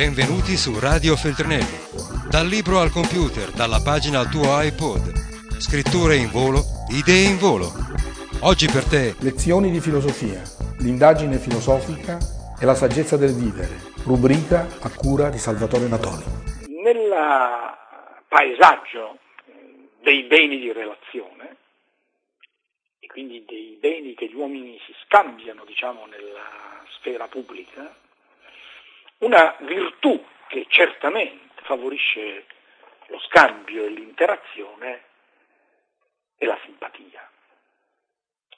Benvenuti su Radio Feltrinelli. Dal libro al computer, dalla pagina al tuo iPod. Scritture in volo, idee in volo. Oggi per te Lezioni di filosofia, l'indagine filosofica e la saggezza del vivere, rubrica a cura di Salvatore Natoli. Nel paesaggio dei beni di relazione, e quindi dei beni che gli uomini si scambiano, diciamo, nella sfera pubblica, una virtù che certamente favorisce lo scambio e l'interazione è la simpatia,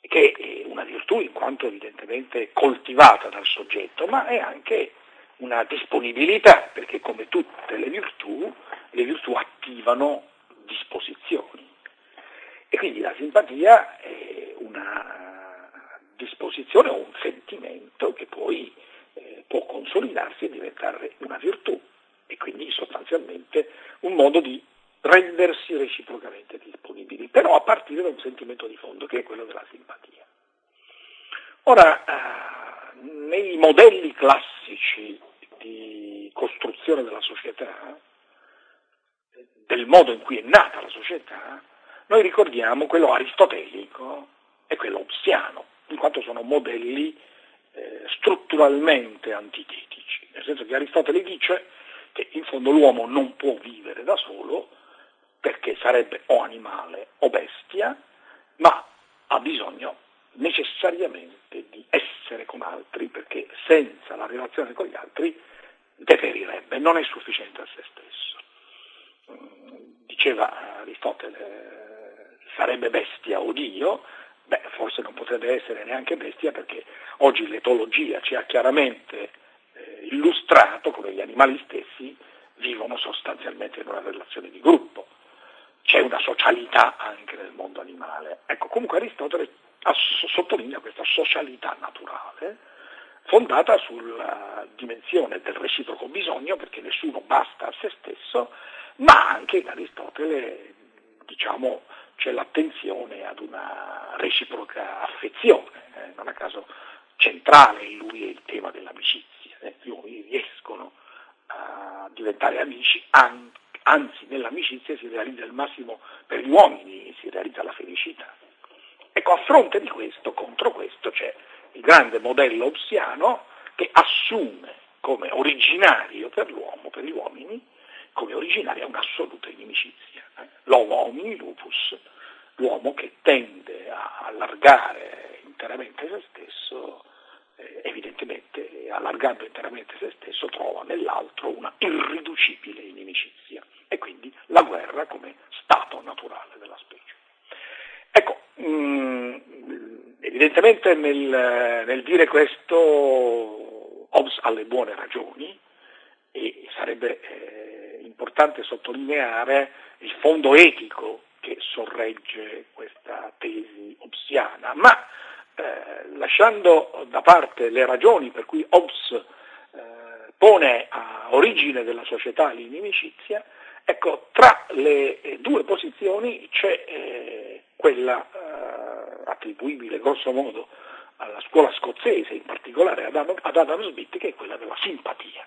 che è una virtù in quanto evidentemente coltivata dal soggetto, ma è anche una disponibilità, perché come tutte le virtù, le virtù attivano disposizioni. E quindi la simpatia è una disposizione o un sentimento che poi e diventare una virtù e quindi sostanzialmente un modo di rendersi reciprocamente disponibili, però a partire da un sentimento di fondo che è quello della simpatia. Ora, eh, nei modelli classici di costruzione della società, del modo in cui è nata la società, noi ricordiamo quello aristotelico e quello obsiano, in quanto sono modelli eh, strutturalmente antitetici, nel senso che Aristotele dice che in fondo l'uomo non può vivere da solo perché sarebbe o animale o bestia, ma ha bisogno necessariamente di essere con altri perché senza la relazione con gli altri deperirebbe, non è sufficiente a se stesso. Mm, diceva Aristotele, sarebbe bestia o Dio, beh, forse non potrebbe essere neanche bestia perché oggi l'etologia ci ha chiaramente illustrato come gli animali stessi vivono sostanzialmente in una relazione di gruppo. C'è una socialità anche nel mondo animale. Ecco, comunque Aristotele sottolinea questa socialità naturale fondata sulla dimensione del reciproco bisogno, perché nessuno basta a se stesso, ma anche in Aristotele diciamo, c'è l'attenzione ad una reciproca affezione, eh, non a caso centrale in lui è il tema dell'amicizia, eh. gli uomini riescono a diventare amici, an- anzi nell'amicizia si realizza il massimo per gli uomini, si realizza la felicità. Ecco, a fronte di questo, contro questo, c'è il grande modello obsiano che assume come originario per l'uomo, per gli uomini, come originaria un'assoluta inimicizia. Eh? L'homo homini lupus, l'uomo che tende a allargare interamente se stesso, evidentemente allargando interamente se stesso trova nell'altro una irriducibile inimicizia e quindi la guerra come stato naturale della specie. Ecco, mm, evidentemente nel, nel dire questo Hobbes ha le buone ragioni e sarebbe eh, importante sottolineare il fondo etico che sorregge questa tesi hobbesiana, ma eh, lasciando da parte le ragioni per cui Hobbes eh, pone a origine della società l'inimicizia, ecco, tra le due posizioni c'è eh, quella eh, attribuibile grosso modo alla scuola scozzese, in particolare ad Adam, ad Adam Smith, che è quella della simpatia.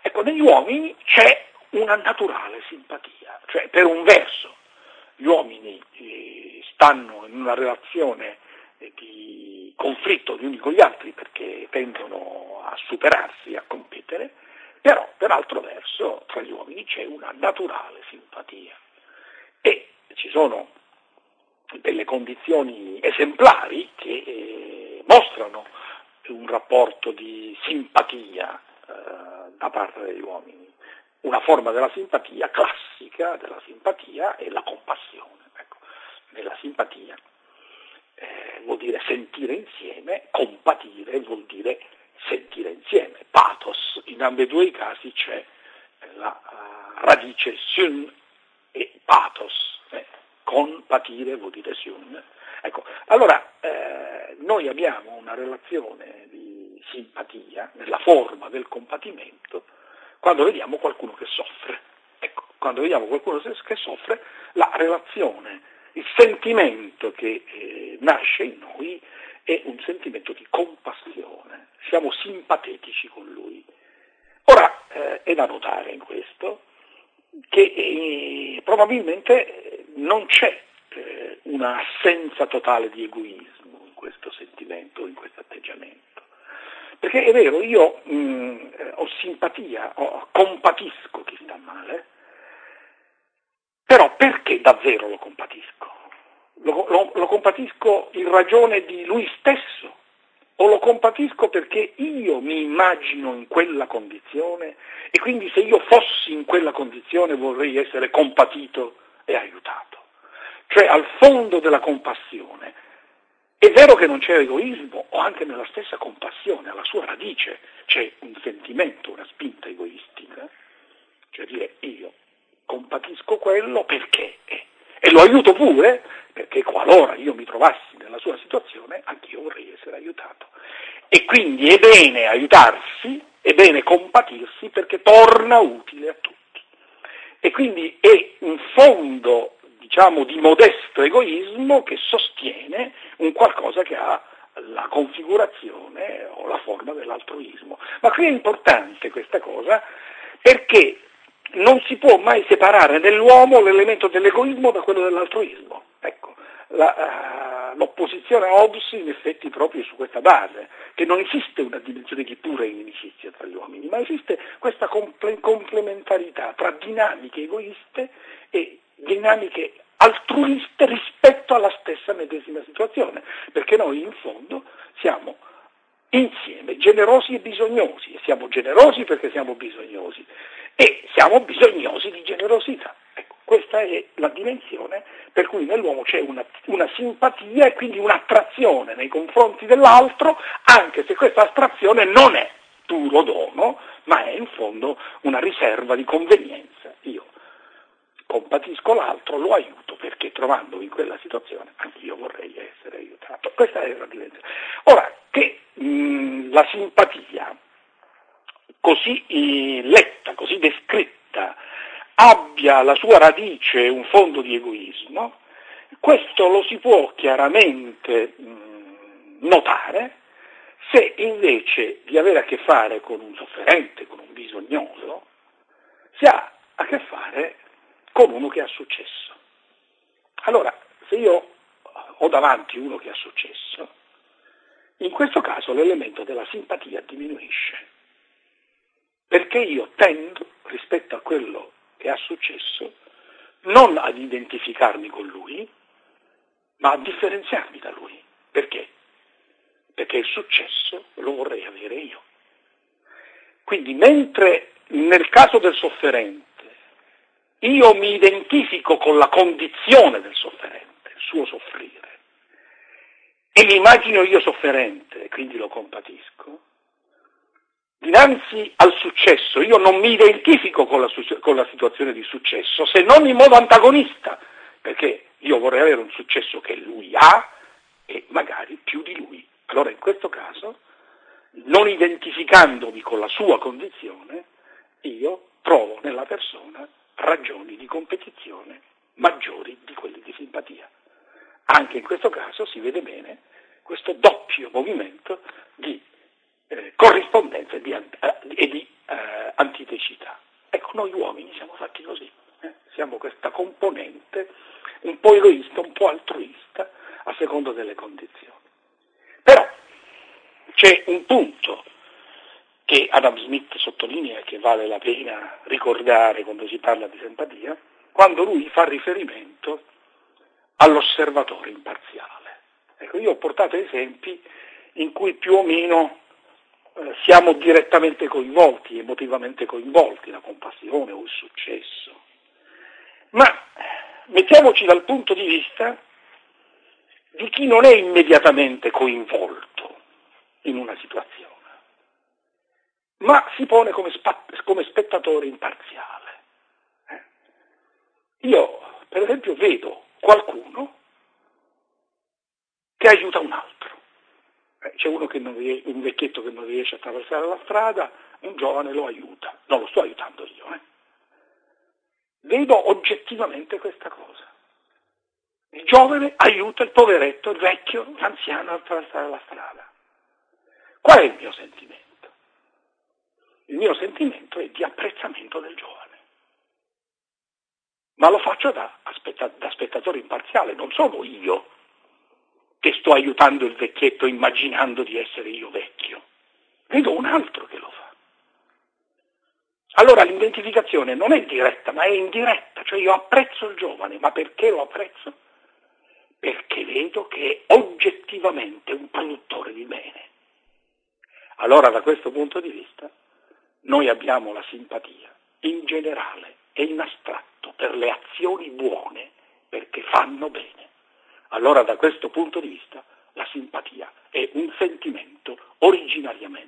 Ecco, negli uomini c'è una naturale simpatia, cioè per un verso gli uomini eh, stanno in una relazione eh, gli uni con gli altri perché tendono a superarsi, a competere, però per altro verso tra gli uomini c'è una naturale simpatia e ci sono delle condizioni esemplari che eh, mostrano un rapporto di simpatia eh, da parte degli uomini. Una forma della simpatia classica della simpatia è la compassione. Ecco, nella simpatia vuol dire sentire insieme, compatire vuol dire sentire insieme. Pathos, in ambedue i casi c'è la uh, radice sun e pathos, eh, compatire vuol dire sun. Ecco, allora eh, noi abbiamo una relazione di simpatia nella forma del compatimento quando vediamo qualcuno che soffre. Ecco, quando vediamo qualcuno che soffre, la relazione, il sentimento che eh, nasce in noi è un sentimento di compassione, siamo simpatetici con lui. Ora, eh, è da notare in questo che eh, probabilmente non c'è eh, un'assenza totale di egoismo in questo sentimento, in questo atteggiamento. Perché è vero, io mh, mm, ho simpatia, ho, compatisco chi sta male, però perché davvero lo compatisco? Lo, lo, lo compatisco in ragione di lui stesso o lo compatisco perché io mi immagino in quella condizione e quindi se io fossi in quella condizione vorrei essere compatito e aiutato. Cioè al fondo della compassione è vero che non c'è egoismo, o anche nella stessa compassione, alla sua radice c'è un sentimento, una spinta egoistica, cioè dire io compatisco quello perché e lo aiuto pure perché qualora io mi trovassi nella sua situazione anch'io vorrei essere aiutato. E quindi è bene aiutarsi, è bene compatirsi perché torna utile a tutti. E quindi è un fondo diciamo, di modesto egoismo che sostiene un qualcosa che ha la configurazione o la forma dell'altruismo. Ma qui è importante questa cosa perché non si può mai separare nell'uomo l'elemento dell'egoismo da quello dell'altruismo. La, uh, l'opposizione a Hobbes in effetti proprio su questa base, che non esiste una dimensione di pura inimicizia tra gli uomini, ma esiste questa comple- complementarità tra dinamiche egoiste e dinamiche altruiste rispetto alla stessa medesima situazione, perché noi in fondo siamo insieme generosi e bisognosi, e siamo generosi perché siamo bisognosi, e siamo bisognosi di generosità. Questa è la dimensione per cui nell'uomo c'è una, una simpatia e quindi un'attrazione nei confronti dell'altro, anche se questa attrazione non è puro dono, ma è in fondo una riserva di convenienza. Io compatisco l'altro, lo aiuto perché trovandomi in quella situazione anch'io vorrei essere aiutato. Questa è la dimensione. Ora, che mh, la simpatia così eh, letta, così descritta, abbia la sua radice un fondo di egoismo, questo lo si può chiaramente mh, notare se invece di avere a che fare con un sofferente, con un bisognoso, si ha a che fare con uno che ha successo. Allora, se io ho davanti uno che ha successo, in questo caso l'elemento della simpatia diminuisce, perché io tendo, rispetto a quello che ha successo, non ad identificarmi con lui, ma a differenziarmi da lui. Perché? Perché il successo lo vorrei avere io. Quindi mentre nel caso del sofferente io mi identifico con la condizione del sofferente, il suo soffrire, e mi immagino io sofferente, quindi lo compatisco. Dinanzi al successo io non mi identifico con la, con la situazione di successo, se non in modo antagonista, perché io vorrei avere un successo che lui ha e magari più di lui. Allora in questo caso, non identificandomi con la sua condizione, io trovo nella persona ragioni di competizione maggiori di quelle di simpatia. Anche in questo caso si vede bene questo doppio movimento di eh, corrispondenza e di, eh, e di eh, antitecità. Ecco, noi uomini siamo fatti così, eh? siamo questa componente un po' egoista, un po' altruista, a secondo delle condizioni. Però c'è un punto che Adam Smith sottolinea che vale la pena ricordare quando si parla di simpatia, quando lui fa riferimento all'osservatore imparziale. Ecco, io ho portato esempi in cui più o meno eh, siamo direttamente coinvolti, emotivamente coinvolti, la compassione o il successo. Ma mettiamoci dal punto di vista di chi non è immediatamente coinvolto in una situazione ma si pone come, spa- come spettatore imparziale. Eh? Io, per esempio, vedo qualcuno che aiuta un altro. Eh, c'è uno che non riesce, un vecchietto che non riesce a attraversare la strada, un giovane lo aiuta. Non lo sto aiutando io. Eh? Vedo oggettivamente questa cosa. Il giovane aiuta il poveretto, il vecchio, l'anziano a attraversare la strada. Qual è il mio sentimento? Il mio sentimento è di apprezzamento del giovane. Ma lo faccio da, aspetta, da spettatore imparziale, non sono io che sto aiutando il vecchietto immaginando di essere io vecchio. Vedo un altro che lo fa. Allora l'identificazione non è diretta, ma è indiretta, cioè io apprezzo il giovane, ma perché lo apprezzo? Perché vedo che è oggettivamente un produttore di bene. Allora da questo punto di vista noi abbiamo la simpatia in generale e in astratto per le azioni buone perché fanno bene. Allora da questo punto di vista la simpatia è un sentimento originariamente,